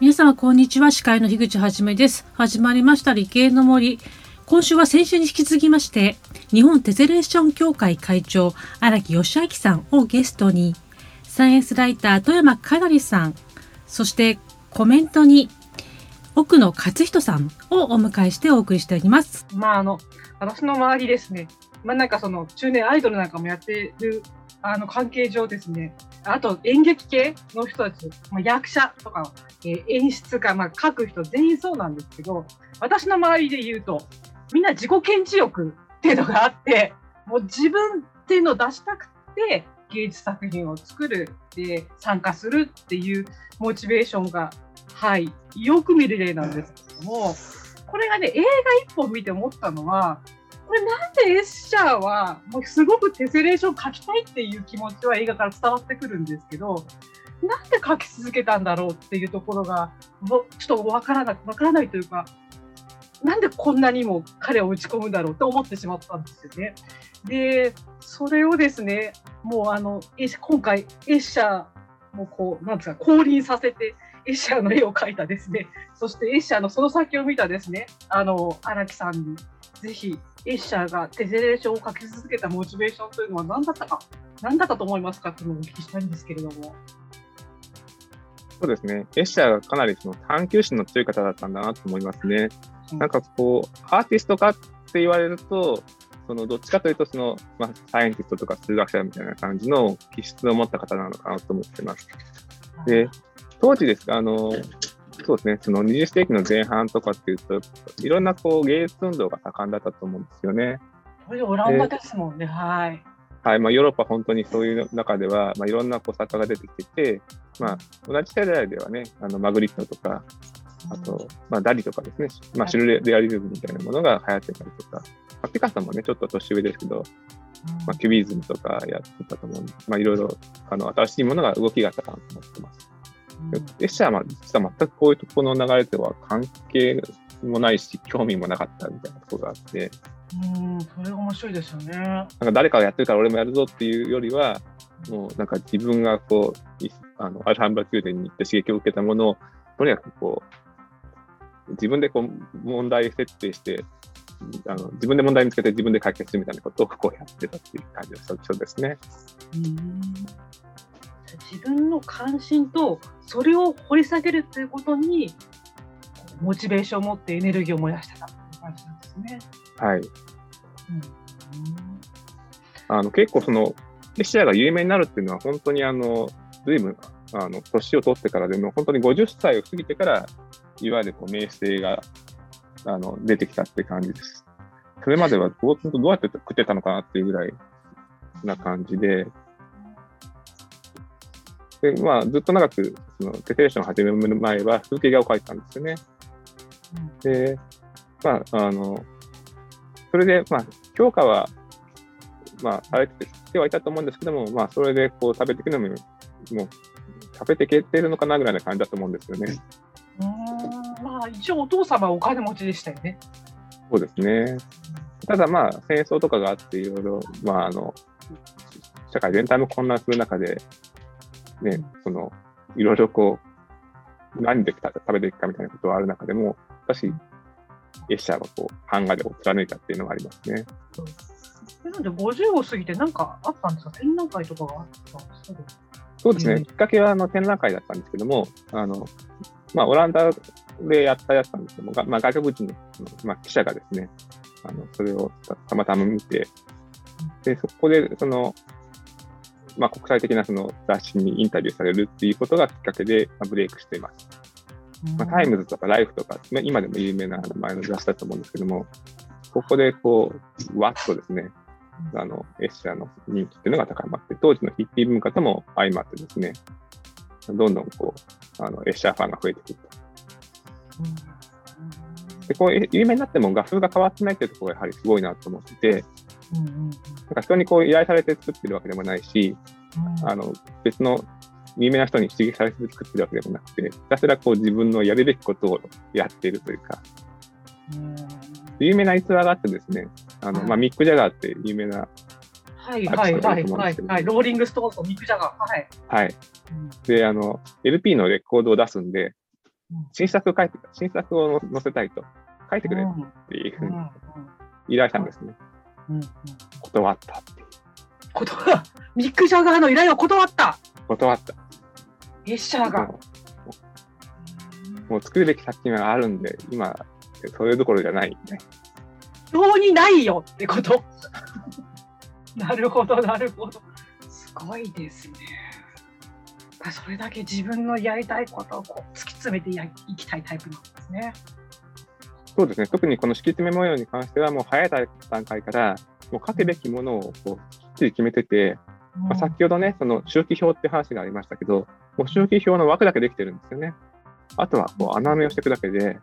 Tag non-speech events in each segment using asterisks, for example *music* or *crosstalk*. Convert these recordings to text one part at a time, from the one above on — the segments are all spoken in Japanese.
皆様こんにちは。司会の樋口はじめです。始まりました理系の森。今週は先週に引き続きまして日本テゼレーション協会会長荒木義明さんをゲストにサイエンスライター富山かなりさんそしてコメントに奥野勝人さんをお迎えしてお送りしております。まああの私の周りですね。まあなんかその中年アイドルなんかもやってるあの関係上ですねあと演劇系の人たち、まあ、役者とかえー、演出家、まあ、書く人全員そうなんですけど私の周りで言うとみんな自己顕示欲っていうのがあってもう自分っていうのを出したくて芸術作品を作るで参加するっていうモチベーションが、はい、よく見る例なんですけどもこれがね映画一本見て思ったのはこれなんでエッシャーはもうすごくテセレーション書きたいっていう気持ちは映画から伝わってくるんですけどなんで書き続けたんだろうっていうところがちょっとわからなわからないというかなんでこんなにも彼を打ち込むんだろうと思ってしまったんですよね。でそれをですねもうあの今回エッシャーもこうなんですか降臨させてエッシャーの絵を描いたですねそしてエッシャーのその先を見たですねあの荒木さんにぜひエッシャーがテゼレーションを書き続けたモチベーションというのは何だったか何だったと思いますかというのをお聞きしたいんですけれども。そうですね。エッシャーがかなりその探求心の強い方だったんだなと思いますね。なんかこう、アーティストかって言われると、そのどっちかというとその、まあ、サイエンティストとか数学者みたいな感じの気質を持った方なのかなと思ってます。で、当時ですか、あの、そうですね、その20世紀の前半とかっていうと、いろんなこう芸術運動が盛んだったと思うんですよね。これオランダですもんね、はい。はいまあ、ヨーロッパ本当にそういう中では、まあ、いろんなこう作家が出てきてて、まあ、同じ世代ではね、あのマグリットとか、あと、まあ、ダリとかですね、まあ、シルレアリズムみたいなものが流行ってたりとか、まあ、ピカソもね、ちょっと年上ですけど、まあ、キュビズムとかやってたと思うんで、まあ、いろいろあの新しいものが動きがあったかなと思ってます。エッシャーは実は全くこういうところの流れでは関係もないし、興味もなかったみたいなところがあって、うん、それが面白いですよね。なんか誰かがやってるから俺もやるぞっていうよりは、もうなんか自分がこう、あのアルハンブラ宮殿に行って刺激を受けたものを、とにかくこう、自分でこう問題設定して、あの自分で問題見つけて自分で解決するみたいなことをこうやってたっていう感じのそうですね。うん自分の関心とそれを掘り下げるということにモチベーションを持ってエネルギーを燃やしてたという感じなんですね。はい。うん、あの結構その、エシアが有名になるっていうのは、本当にあの、ずいぶん、あの、年を取ってからでも、本当に50歳を過ぎてから、いわゆるこう名声が、あの、出てきたって感じです。それまではどうどうやって食ってたのかなっていうぐらいな感じで、で、まあ、ずっと長く、その、テレーションを始める前は、風景画を描いたんですよね。で、まあ、あの、それで、まあ、評価は、まあ、されててはいたと思うんですけども、まあ、それで、こう、食べていくのも、もう、食べていけてるのかなぐらいな感じだと思うんですよね。うん、まあ、一応お父様はお金持ちでしたよね。そうですね。ただ、まあ、戦争とかがあって、いろいろ、まあ、あの、社会全体も混乱する中で、ね、その、いろいろこう、何で食べていくかみたいなことはある中でも、しエッシャーはこう、版画でを貫いたっていうのがありますね。えなんで50を過ぎて何かあったんですか？展覧会とかがあったんですか？そうですね、きっかけはあの展覧会だったんですけども、あのまあ、オランダでやったやつなんですけども、まあ、外国人の、まあ、記者がですね、あのそれをたまたま見て、でそこでその、まあ、国際的なその雑誌にインタビューされるっていうことがきっかけで、まあ、ブレイクしています。まあ、タイムズとかライフとか、今でも有名な名前の雑誌だと思うんですけども、ここでこう、わっとですね、あの、エッシャーの人気っていうのが高まって、当時のヒッピー文化とも相まってですね、どんどんこう、あの、エッシャーファンが増えてくると。で、こう、有名になっても画風が変わってないっていうところがやはりすごいなと思ってて、なんか人にこう依頼されて作ってるわけでもないし、あの、別の有名な人に刺激されて作ってるわけでもなくて、ひたすらこう自分のやるべきことをやっているというか、有名な逸話があってですね、あの、まあ、ミック・ジャガーって有名なはいはいはいはい、はい、ローリングストーンとミック・ジャガー。はい。はい。で、あの、LP のレコードを出すんで、新作を書いて、新作を載せたいと、書いてくれっていうふうに依頼したんですね。うんうん断ったっていう。断ミック・ジャガーの依頼を断った断った。エッシャーがも。う作るべき作品があるんで、今、それどころじゃないみたいな。表にないよってこと。*laughs* なるほど、なるほど。すごいですね。それだけ自分のやりたいことをこう突き詰めてやいきたいタイプなんですね。そうですね。特にこの敷き詰め模様に関しては、もう早い段階から、もう書くべきものをこうきっちり決めてて、まあ、先ほどね、その周期表って話がありましたけど、もう周期表の枠だけできてるんですよね。あとはこう穴埋めをしていくだけで、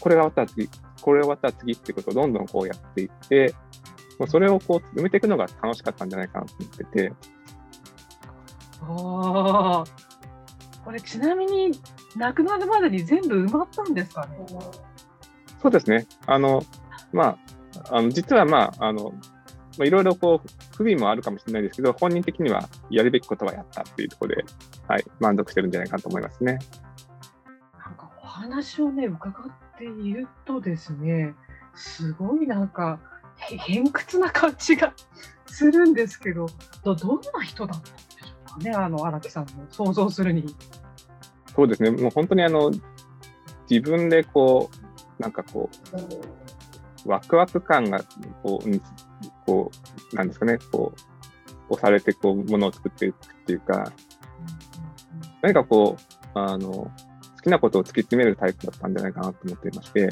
これが終わったら次、これが終わったら次ってことをどんどんこうやっていって、もうそれをこう埋めていくのが楽しかったんじゃないかなと思ってて、おー。これちなみに亡くなるまでに全部埋まったんですかね？そうですね。あの、まあ、あの実はまあ、あの、まあ、いろいろこう、不備もあるかもしれないですけど、本人的にはやるべきことはやったっていうところで、はい、満足してるんじゃないかなと思いますね。なんかお話をね伺っているとですねすごいなんかへ偏屈な感じがするんですけどどどんな人だったんでしょうかねあの荒木さんの想像するに。そうですね。もう本当にあの、自分でこう、なんかこう、ワクワク感が、こう、こう、なんですかね、こう、押されて、こう、ものを作っていくっていうか、何かこう、あの、好きなことを突き詰めるタイプだったんじゃないかなと思っていまして、も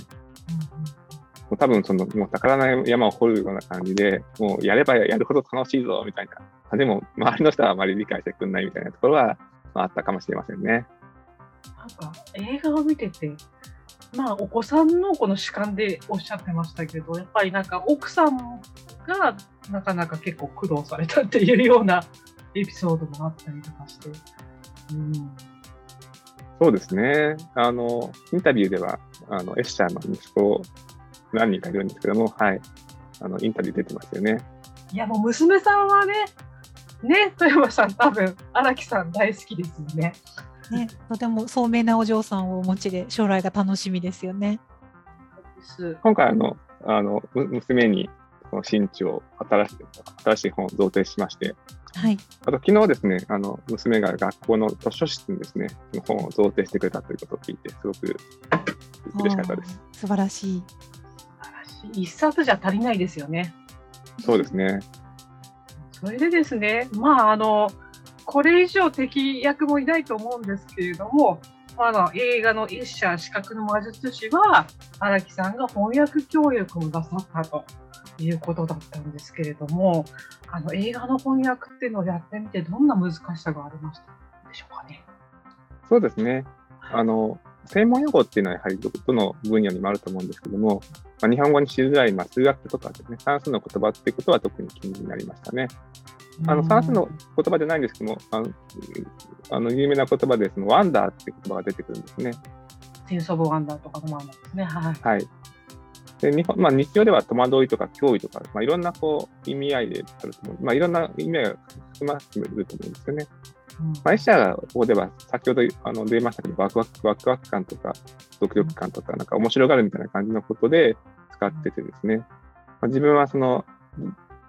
う多分その、もう宝の山を掘るような感じで、もうやればやるほど楽しいぞ、みたいな。でも、周りの人はあまり理解してくんないみたいなところは、まあ、あったかもしれませんね。なんか映画を見ててまあお子さんのこの主観でおっしゃってましたけどやっぱりなんか奥さんがなかなか結構苦労されたっていうような *laughs* エピソードもあったりとかして。うんそうですね。あの、インタビューでは、あの、エッシャーの息子、何人かいるんですけども、はい。あの、インタビュー出てますよね。いやもう娘さんはね、ね、富山さん多分荒木さん大好きですよね。ね、とても聡明なお嬢さんをお持ちで将来が楽しみですよね。今回、あの、あの、む娘に、この新地を新しい、新しい本を贈呈しまして、はい。あと昨日ですね、あの、娘が学校の図書室にですね、本を贈呈してくれたということを聞いて、すごく嬉しかったです。素晴らしい。一冊じゃ足りないですよね。そうですね。それでですね、まああのこれ以上敵役もいないと思うんですけれども、まあ、あの映画の「エッシャー四角の魔術師は」荒木さんが翻訳協力をなさったということだったんですけれどもあの映画の翻訳っていうのをやってみてどんな難しさがありましたでしょうかね？そうですね。あの、専門用語っていうのはやはりどどの分野にもあると思うんですけども、まあ、日本語にしづらい、まあ、数学とかですね、算数の言葉っていうことは特に気になりましたね。あの算数の言葉じゃないんですけども、あのあの有名な言葉でそのワンダーって言葉が出てくるんですね。センス・オブ・ワンダーとかのもあるんですね。はい。はい。で日本まあ、日常では戸惑いとか脅威とか、まあ、いろんなこう意味合いであると思う。まあ、いろんな意味合いが含まっていると思うんですよね。うんまあ、エッシャーがここでは先ほどあの出ましたけど、ワクワク、ワクワク感とか、ドキドキ感とか、なんか面白がるみたいな感じのことで使っててですね、まあ、自分はその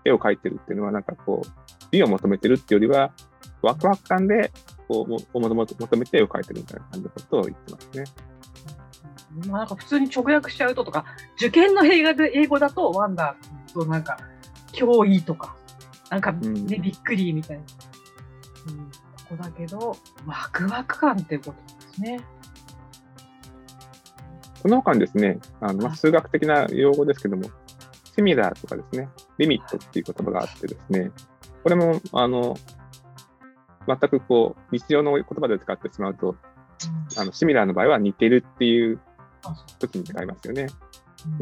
絵を描いてるっていうのは、なんかこう、美を求めてるっていうよりは、ワクワク感でこうももも求めて絵を描いてるみたいな感じのことを言ってますね。まあ、なんか普通に直訳しちゃうととか、受験の映画で英語だとワンダーとなんか脅威とか、なんかね、うんびっくりみたいな。うん、ここだけど、ワクワク感っていうことですね。その他にですね、あのまあ、数学的な用語ですけども、シミラーとかですね、リミットっていう言葉があってですね、これも、あの、全くこう、日常の言葉で使ってしまうと、あのシミラーの場合は似てるっていう時に使いますよね。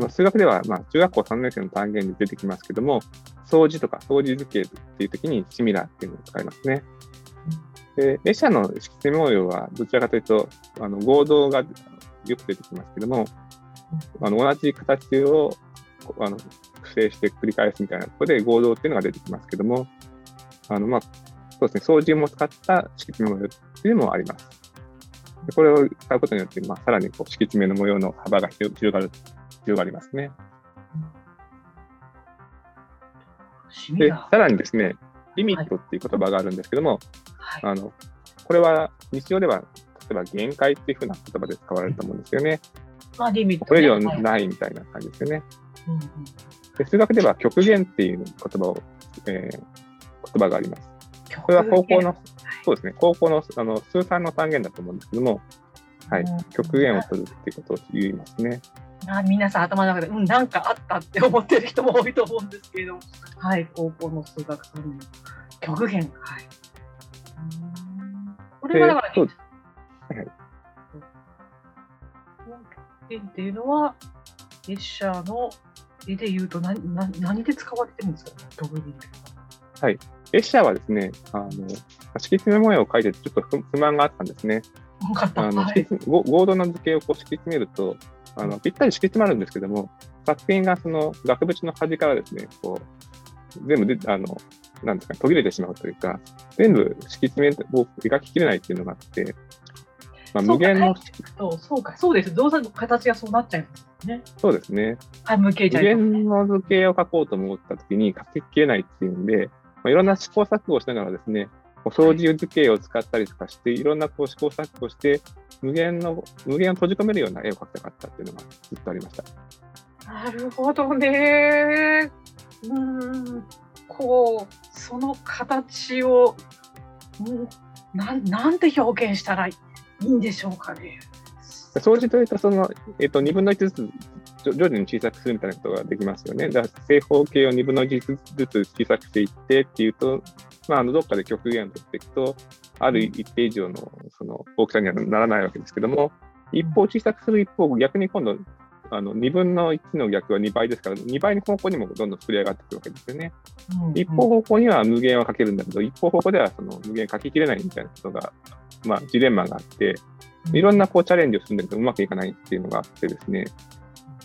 数学では、まあ、中学校3年生の単元で出てきますけども、掃除とか掃除図形っていう時にシミラーっていうのを使いますね。で、列車の色彩模様はどちらかというと、あの合同がよく出てきますけども、あの同じ形をこあの複製して繰り返すみたいなところで合同っていうのが出てきますけども、あのまあ、そうですね、掃除も使った敷地模様っていうのもあります。でこれを使うことによって、まあ、さらにこう敷き詰めの模様の幅が広広がる、広がりますね。で、さらにですね、リミットっていう言葉があるんですけども、はい。あの、これは日常では、例えば限界っていうふうな言葉で使われると思うんですよね。まあ、リミット、ね。これ以上はいないみたいな感じですよね。うんうんで数学では極限っていう言葉を、えー言葉があります。これは高校の、そうですね、高校のあの数三の単元だと思うんですけども、はい。うん、極限を取るっていうことを言いますね。あ皆さん頭の中で、うん、なんかあったって思ってる人も多いと思うんですけれど。も、はい、高校の数学3年、極限、はい。うん。これはだから、そうはいはい。極限っていうのは、列車の絵で言うと何何何で使われてるんですか、極限って。列車はですね、あの敷き詰め模様を描いてちょっと不不満があったんですね。あのの図形をこう敷き詰めると、あのぴったり敷き詰まるんですけども、作品がその額縁の端からですね、こう全部であの、なんですかね、途切れてしまうというか、全部敷き詰めを描ききれないっていうのがあって、まあ、無限の、そうそうか、そうです。動作の形がそうなっちゃいますよね。そうですね、はい、無限の図形を描こうと思ったときに描ききれないっていうんで、まあ、いろんな試行錯誤をしながらですね、こう操縦図形を使ったりとかして、いろんなこう試行錯誤して、無限の、無限を閉じ込めるような絵を描きたかったっていうのがずっとありました。なるほどね。うーん、こう、その形を、うんなんなんて表現したらいいんでしょうかね。掃除というと、その、えっ、と、2分の1ずつ徐徐々に小さくするみたいなことができますよね。だから正方形を2分の1ずつ小さくしていってっていうと、まあ、あのどっかで極限を取っていくと、ある一定以上のその大きさにはならないわけですけども、一方小さくする一方、逆に今度、あの2分の1の逆は2倍ですから、2倍の方向にもどんどん膨れ上がっていくわけですよね。うん一方方向には無限はかけるんだけど、一方方向ではその無限かけきれないみたいなことが、まあ、ジレンマがあって、いろんなこうチャレンジをするんだけど、うまくいかないっていうのがあってですね、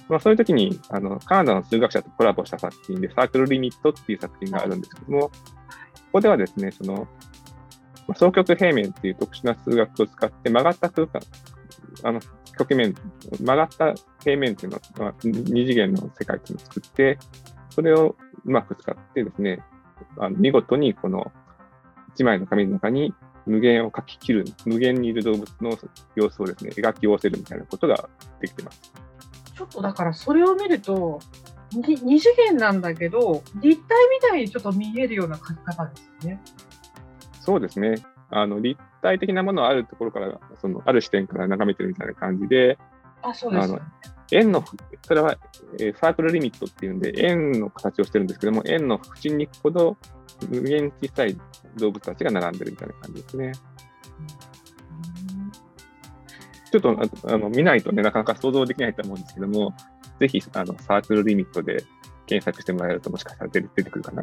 まあ、そういう時にあのカナダの数学者とコラボした作品で、サークルリミットっていう作品があるんですけども、ここではですね、その、まあ双極平面っていう特殊な数学を使って曲がった空間、あの、曲面、曲がった平面っていうのは、まあ二次元の世界っていうのを作って、それをうまく使ってですね、あの見事にこの一枚の紙の中に無限を描き切る、無限にいる動物の様子をですね、描き合わせるみたいなことができてます。ちょっとだからそれを見ると、に二次元なんだけど、立体みたいにちょっと見えるような描き方ですね。そうですね。あの、立体的なものをあるところから、その、ある視点から眺めてるみたいな感じで、あ、そうです。あの円の、それは、えーサークルリミットっていうんで、円の形をしてるんですけども、円の縁に行くほど、無限小さい動物たちが並んでるみたいな感じですね。ちょっとあの見ないとね、なかなか想像できないと思うんですけども、ぜひあのサークルリミットで検索してもらえると、もしかしたら出てくるかな。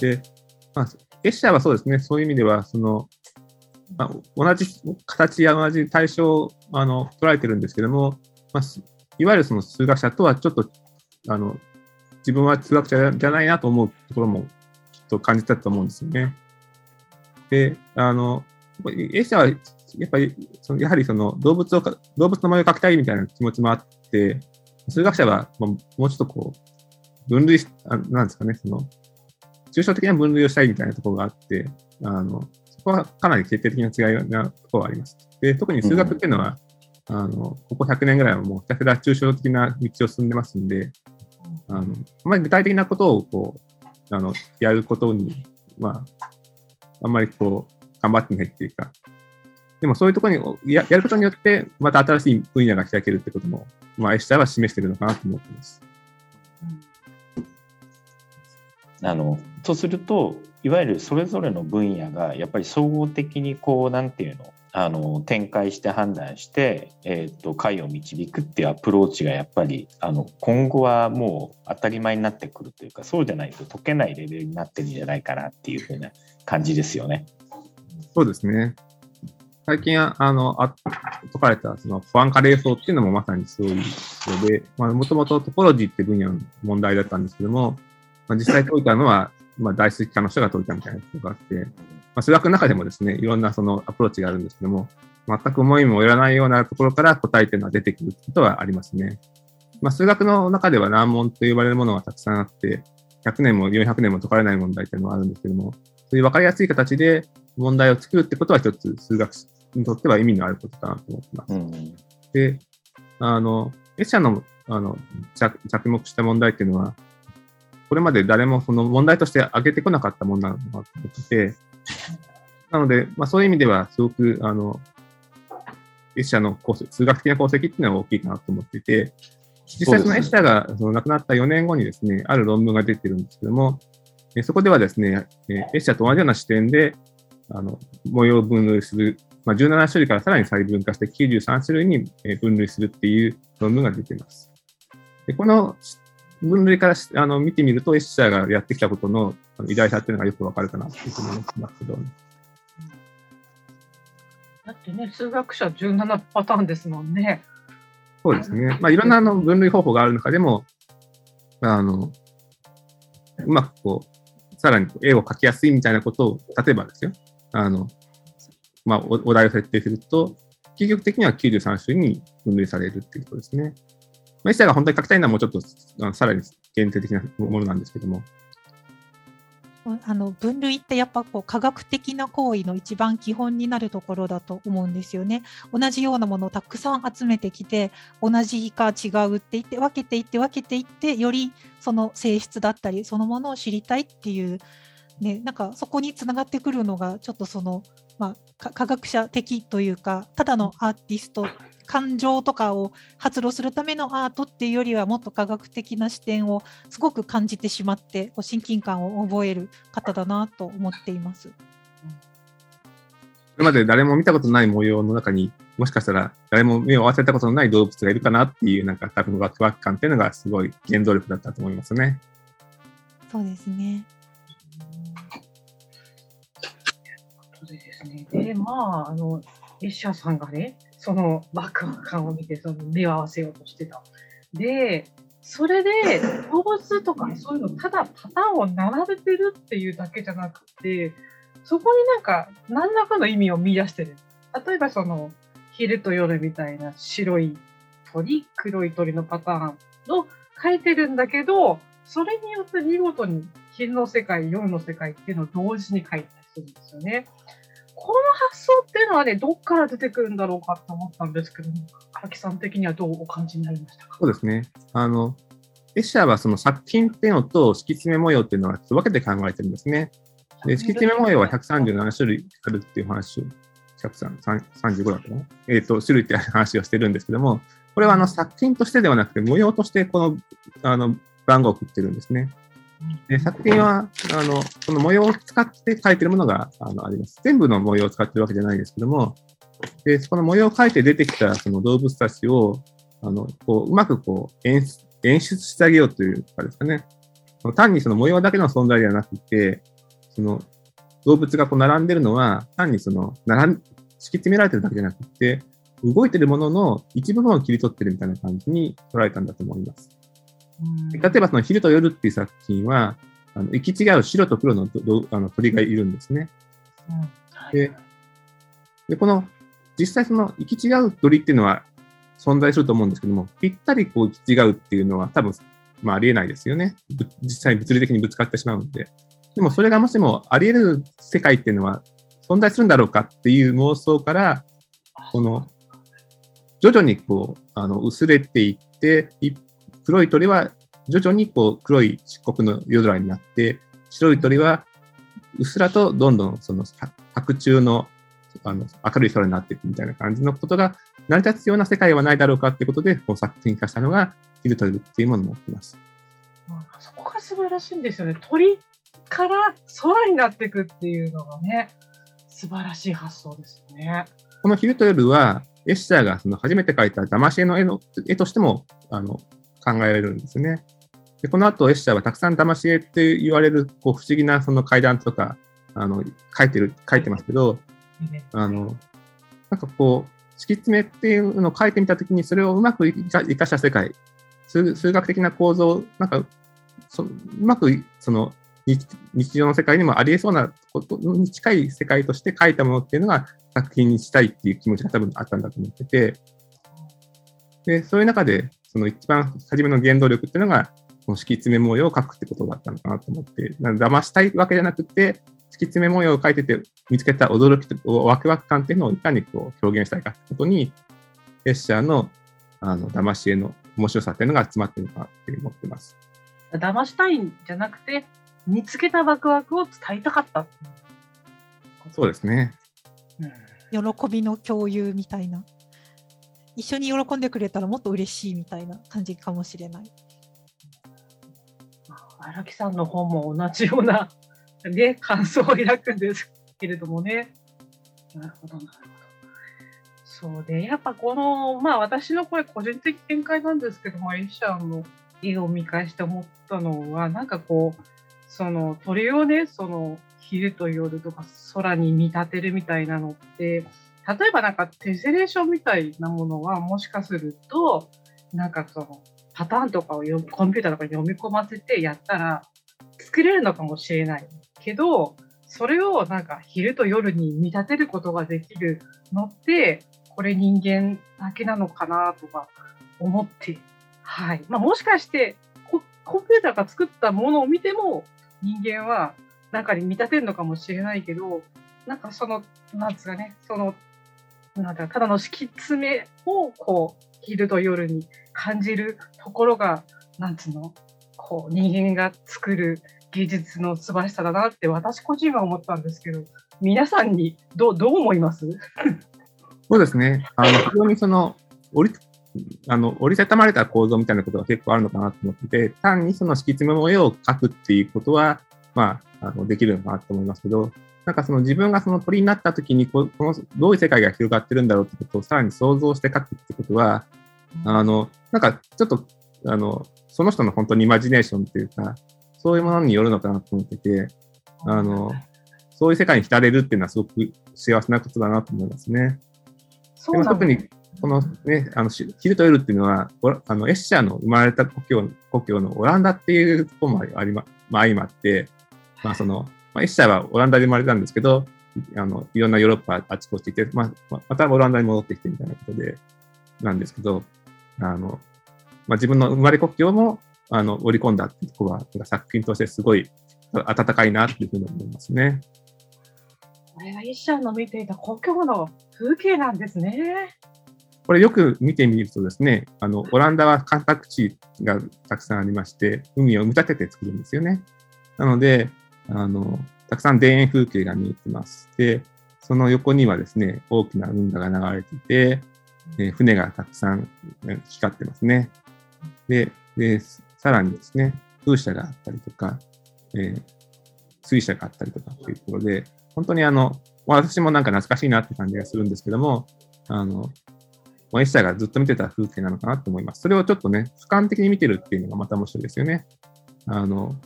で、まあ、エッシャーはそうですね、そういう意味では、その、まあ、同じ形や同じ対象をあの捉えてるんですけども、まあ、いわゆるその数学者とはちょっと、あの、自分は数学者じゃないなと思うところもきっと感じたと思うんですよね。で、あの、エッシャーは、やっぱり、そのやはりその動物をか、動物の模様を描きたいみたいな気持ちもあって、数学者はもうもうちょっとこう、分類、あなんですかね、その、抽象的な分類をしたいみたいなところがあって、あのそこはかなり決定的な違いなところがあります。で特に数学っていうのは、あのここ100年ぐらいはもうひたすら抽象的な道を進んでますんで、あのあまり具体的なことをこうあのやることに、まあ、あんまりこう、頑張ってないっていうか、でもそういうところにややることによって、また新しい分野が開けるってことも、まあ、エッシャーは示してるのかなと思ってます。あのとするといわゆるそれぞれの分野がやっぱり総合的にこうなんていうのあの展開して判断して、えーと、解を導くっていうアプローチがやっぱりあの今後はもう当たり前になってくるというかそうじゃないと解けないレベルになってるんじゃないかなっていうふうな感じですよね。そうですね。最近あのあ解かれたその不安化連想っていうのもまさにそういうので、もともとトポロジーっていう分野の問題だったんですけども、まあ、実際解いたのは、まあ、大数機科の人が解いたみたいなことがあって、まあ、数学の中でもですね、いろんなそのアプローチがあるんですけども、全く思いもよらないようなところから答えていうのは出てくることはありますね。まあ、数学の中では難問と呼ばれるものがたくさんあって、100年も400年も解かれない問題というのはあるんですけども、そういう分かりやすい形で問題を作るってことは一つ数学にとっては意味のあることかなと思ってます。うん、で、あの、エシャのあの着目した問題っていうのは、これまで誰もその問題として挙げてこなかったものなのかと思ってて、なので、まあ、そういう意味では、すごく、あの、エシャの功績、数学的な功績っていうのは大きいかなと思っていて、実際そのエシャがその亡くなった4年後にですね、ある論文が出てるんですけども、そこではですね、エシャと同じような視点で、あの模様を分類する、まあ、17種類からさらに細分化して93種類に分類するっていう論文が出ています。でこの分類からあの見てみると、エッシャーがやってきたことの偉大さっていうのがよくわかるかなというふうに思ってますけど。だってね、数学者17パターンですもんね。そうですね。まあ、いろんなあの分類方法がある中でも、あの、うまくこう、さらに絵を描きやすいみたいなことを、例えばですよ、あの、まあ、お題を設定すると、究極的には93種に分類されるっていうことですね。まあ、一切が本当に書きたいのはもうちょっとさらに限定的なものなんですけども。あの分類ってやっぱこう科学的な行為の一番基本になるところだと思うんですよね。同じようなものをたくさん集めてきて同じか違うって言って分けていって分けていってよりその性質だったりそのものを知りたいっていうね、なんかそこにつながってくるのがちょっとその、まあ、科学者的というかただのアーティスト感情とかを発露するためのアートっていうよりはもっと科学的な視点をすごく感じてしまって親近感を覚える方だなと思っています。これまで誰も見たことない模様の中にもしかしたら誰も目を合わせたことのない動物がいるかなっていうなんか多分ワクワク感っていうのがすごい原動力だったと思いますね。そうですね。ですね。で、まあ、あの、エッシャーさんがね、そのワクワク感を見て、その目を合わせようとしてた。で、それで、構図とかそういうの、ただパターンを並べてるっていうだけじゃなくて、そこになんか、何らかの意味を見出してる。例えば、その、昼と夜みたいな白い鳥、黒い鳥のパターンを書いてるんだけど、それによって見事に昼の世界、夜の世界っていうのを同時に書いたりするんですよね。この発想っていうのはね、どっから出てくるんだろうかと思ったんですけど、荒木さん的にはどうお感じになりましたか？そうですね。あの、エッシャーはその作品っていうのと敷き詰め模様っていうのは分けて考えてるんですね。で敷き詰め模様は137種類あるっていう話を、135だったかな？えっ、ー、と、種類って話をしてるんですけども、これはあの作品としてではなくて模様としてこのあの番号を振ってるんですね。で作品はあのこの模様を使って描いてるものがあのあります。全部の模様を使ってるわけじゃないですけども、でそこの模様を描いて出てきたその動物たちをあのこううまくこう演出演出してあげようというかですかね。単にその模様だけの存在ではなくて、その動物がこう並んでるのは、単にその並ん敷き詰められてるだけじゃなくて、動いてるものの一部分を切り取ってるみたいな感じに捉えたんだと思います。例えばその昼と夜っていう作品は、あの行き違う白と黒のあの鳥がいるんですね。ででこの実際その行き違う鳥っていうのは存在すると思うんですけども、ぴったりこう行き違うっていうのは多分、まあ、ありえないですよね。実際に物理的にぶつかってしまうので。でもそれがもしもあり得る世界っていうのは存在するんだろうかっていう妄想から、この徐々にこうあの薄れていって、一黒い鳥は徐々にこう黒い漆黒の夜空になって、白い鳥はうっすらとどんどんその白昼のあの明るい空になっていくみたいな感じのことが成り立つような世界はないだろうかってことで、こう作品化したのがヒルトルっていうものを持っています。そこが素晴らしいんですよね。鳥から空になっていくっていうのがね、素晴らしい発想ですよね。このヒルトルは、エッシャーがその初めて描いた騙し絵の絵の絵としてもあの考えられるんですね。でこの後、エッシャーはたくさん騙し絵って言われるこう不思議なその階段とかあの書いてる書いてますけど、あのなんかこう、敷き詰めっていうのを書いてみたときに、それをうまく生かした世界、数学的な構造、なんかそうまくその日常の世界にもありえそうなことに近い世界として書いたものっていうのが作品にしたいっていう気持ちが多分あったんだと思ってて、で、そういう中で、その一番初めの原動力っていうのが、この敷き詰め模様を書くってことだったのかなと思って、騙したいわけじゃなくて、敷き詰め模様を書いてて見つけた驚きとワクワク感っていうのをいかにこう表現したいかってことに、エッシャーのあの騙し絵の面白さっていうのが集まってるのかって思ってます。騙したいんじゃなくて、見つけたワクワクを伝えたかった。そうですね。喜びの共有みたいな。一緒に喜んでくれたらもっと嬉しいみたいな感じかもしれない。荒木さんの本も同じような、ね、感想を抱くんですけれどもね。なるほど、なるほど。そうで、やっぱこの、まあ私のこれ個人的見解なんですけども、エシャンの絵を見返して思ったのは、なんかこう、その鳥をね、その昼と夜とか空に見立てるみたいなのって、例えばなんかテセレーションみたいなものはもしかすると、なんかそのパターンとかをコンピューターとかに読み込ませてやったら作れるのかもしれないけど、それをなんか昼と夜に見立てることができるのって、これ人間だけなのかなとか思って、はい。まあもしかしてコンピューターが作ったものを見ても人間は中に見立てるのかもしれないけど、なんかその、なんつうかね、その、なんだただの敷き詰めをこう、昼と夜に感じるところが、なんつうの、こう、人間が作る技術の素晴らしさだなって私個人は思ったんですけど、皆さんにどうどう思います？そうですね。あの非常にその折りあの折りたたまれた構造みたいなことが結構あるのかなと思ってて、単にその敷き詰め模様を描くっていうことは、まあ、あのできるのかなと思いますけど、なんかその自分がその鳥になった時にこのどういう世界が広がってるんだろうってことをさらに想像して描くってことは、あの、なんかちょっと、あの、その人の本当にイマジネーションっていうか、そういうものによるのかなと思ってて、あの、そういう世界に浸れるっていうのはすごく幸せなことだなと思いますね。でも特にこのね、あのヒルトエルっていうのは、あのエッシャーの生まれた故郷故郷のオランダっていうところもありま、まあ、相まって、まあそのまあ、エッシャーはオランダで生まれたんですけど、あのいろんなヨーロッパあちこち行って、まあ、またオランダに戻ってきてみたいなことで、なんですけど、あのまあ、自分の生まれ故郷もあの織り込んだっていうところは、作品としてすごい温かいなっていうふうに思いますね。これがエッシャーの見ていた故郷の風景なんですね。これよく見てみるとですね、あの、オランダは干拓地がたくさんありまして、海を見立てて作るんですよね。なので、あの、たくさん田園風景が見えてます。で、その横にはですね、大きな運河が流れていて、で船がたくさん光ってますね。で、でさらにですね、風車があったりとか、えー、水車があったりとかっていうところで、本当にあの、私もなんか懐かしいなって感じがするんですけども、あの、エッサーがずっと見てた風景なのかなと思います。それをちょっとね、俯瞰的に見てるっていうのがまた面白いですよね。あの、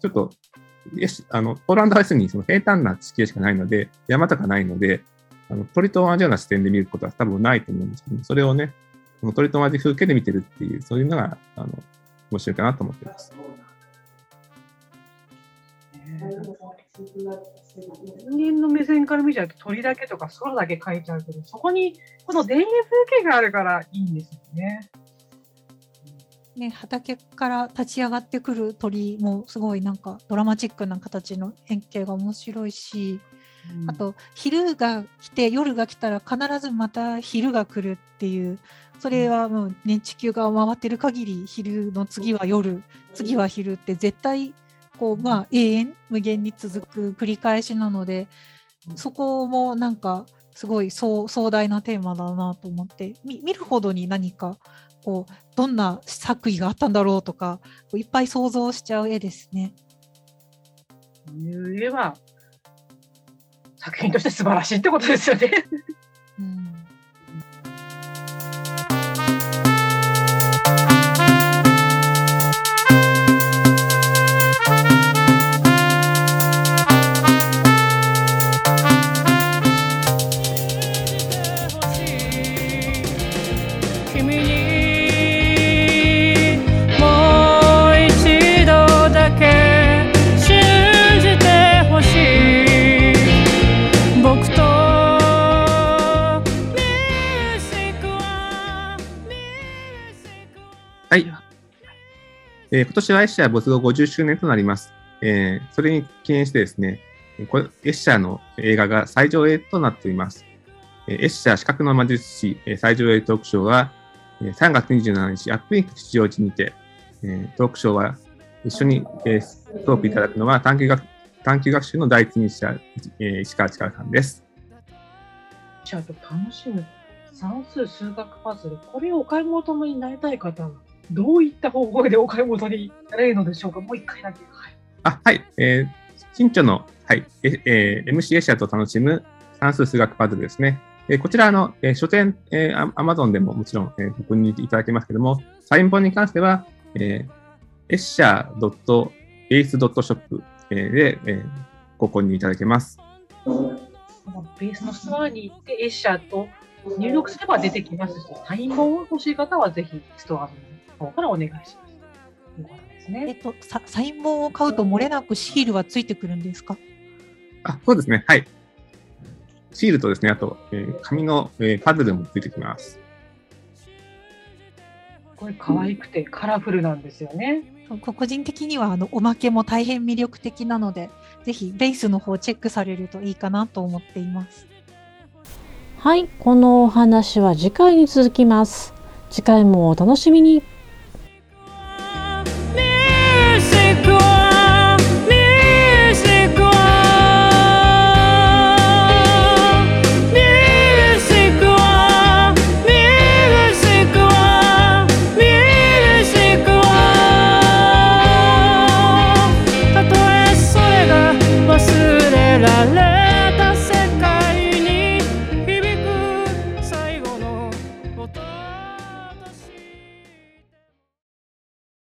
ちょっと、あの、ポーランドハイスにその平坦な地形しかないので、山とかないので、あの鳥と同じような視点で見ることは多分ないと思うんですけど、それをね、その鳥と同じ風景で見てるっていう、そういうのが、あの、面白いかなと思っています。人間の目線から見ちゃうと鳥だけとか空だけ描いちゃうけど、そこにこの田園風景があるからいいんですよね。ね、畑から立ち上がってくる鳥もすごいなんかドラマチックな形の変形が面白いし、うん、あと昼が来て夜が来たら必ずまた昼が来るっていうそれはもうね地球が回ってる限り昼の次は夜次は昼って絶対こうまあ永遠無限に続く繰り返しなのでそこもなんかすごい壮壮大なテーマだなと思って見るほどに何かこうどんな作為があったんだろうとかいっぱい想像しちゃう絵ですね。いう絵は作品として素晴らしいってことですよね。えー、今年はエッシャー没後50周年となります。えー、それに記念してですね、これエッシャーの映画が最上映となっています。えー、エッシャー資格の魔術師、えー、最上映トークショーは、えー、3月27日、アップリンク吉祥寺にて、えー、トークショーは一緒に、えー、トークいただくのは短期学短期学習の第一人者、えー、石川力さんです。じゃあ楽しむ算数数学パズル、これをお買い求めになりたい方どういった方法でお買い求めになれるのでしょうか？もう一回だけ。はい、あ、はい。えー、新著の、はい、えー、MC エシャと楽しむ算数数学パズルですね。えー、こちらの、えー、書店、えー、アマゾンでももちろん、えー、ご購入いただけますけれども、サイン本に関しては、えー、エッシャー .ace.shop で、えー、ご購入いただけます。ベースのストアに行って、エッシャーと入力すれば出てきますし、サイン本を欲しい方はぜひストアに方からお願いします。ということですね。えっと、ササイン本を買うと漏れなくシールはついてくるんですか？あ、そうですね。はい。シールとですね、あと、えー、紙の、えー、パズルもついてきます。これ可愛くてカラフルなんですよね。個人的にはあのおまけも大変魅力的なので、ぜひベースの方チェックされるといいかなと思っています。はい、このお話は次回に続きます。次回もお楽しみに。